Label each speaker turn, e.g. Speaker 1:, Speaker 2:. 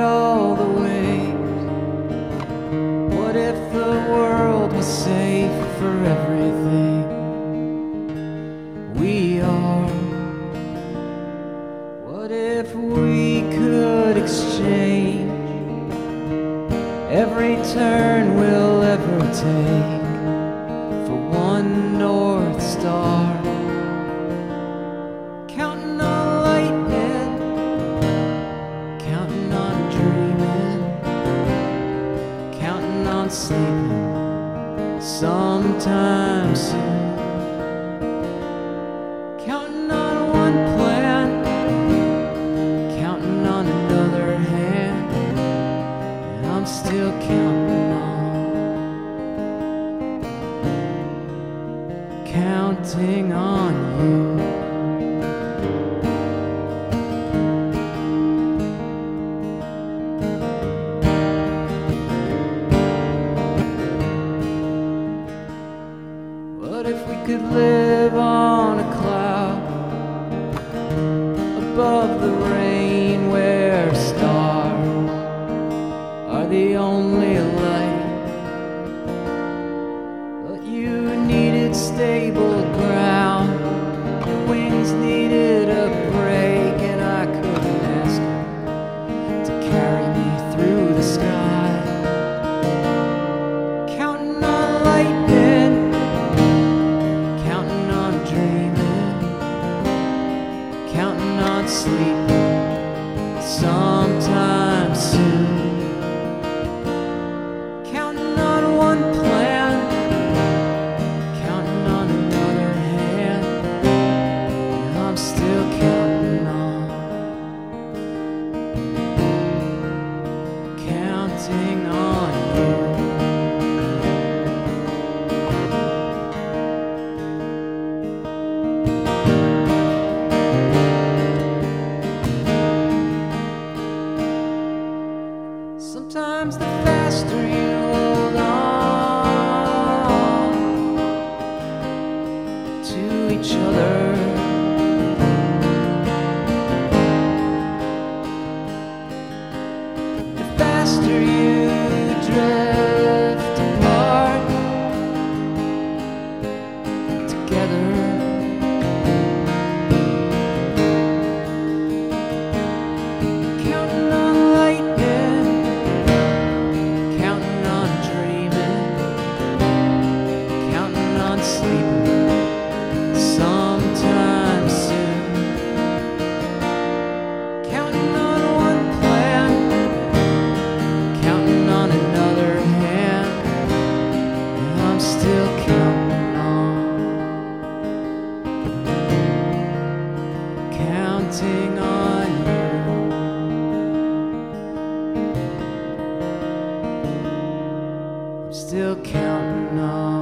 Speaker 1: all the waves? What if the world was safe for everything? We are. What if we could exchange every turn we'll ever take sleeping sometime soon. Counting on one plan, counting on another hand, and I'm still counting on, counting on you. Could live on a cloud above the rain where stars are the only light? Sometime soon. Counting on one plan, counting on another hand, and I'm still counting on, counting on Sometimes the faster you hold on to each other, the faster you counting on you. I'm still counting on.